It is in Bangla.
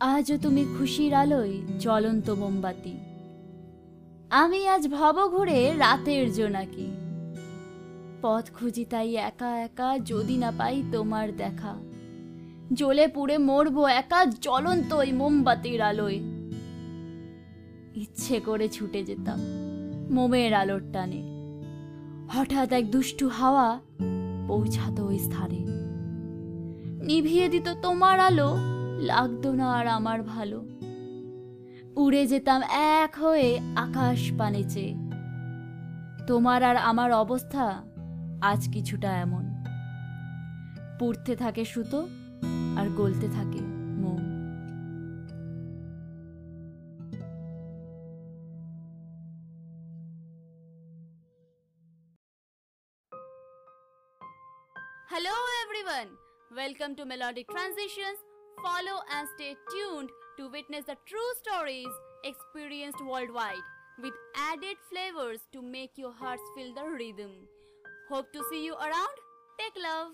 আজও তুমি খুশির আলোয় জ্বলন্ত মোমবাতি। আমি আজ ভব ঘুরে রাতের জোনাকি পথ খুঁজি তাই একা একা, যদি না পাই তোমার দেখা। জ্বলে পুড়ে মরবো একা জ্বলন্ত ওই মোমবাতির আলোয়। ইচ্ছে করে ছুটে যেতাম মোমের আলোর টানে। হঠাৎ এক দুষ্টু হাওয়া পৌঁছাতো ওই স্থানে। নিভিয়ে দিত তোমার আলো লাগতো না আর আমার ভালো উড়ে যেতাম এক হয়ে আকাশ পানে চেয়ে তোমার আর আমার অবস্থা আজ কিছুটা এমন পুড়তে থাকে সুতো আর গলতে থাকে মোম Hello, everyone! Welcome to Melodic Transitions. Follow and stay tuned to witness the true stories experienced worldwide with added flavors to make your hearts feel the rhythm. Hope to see you around. Take love.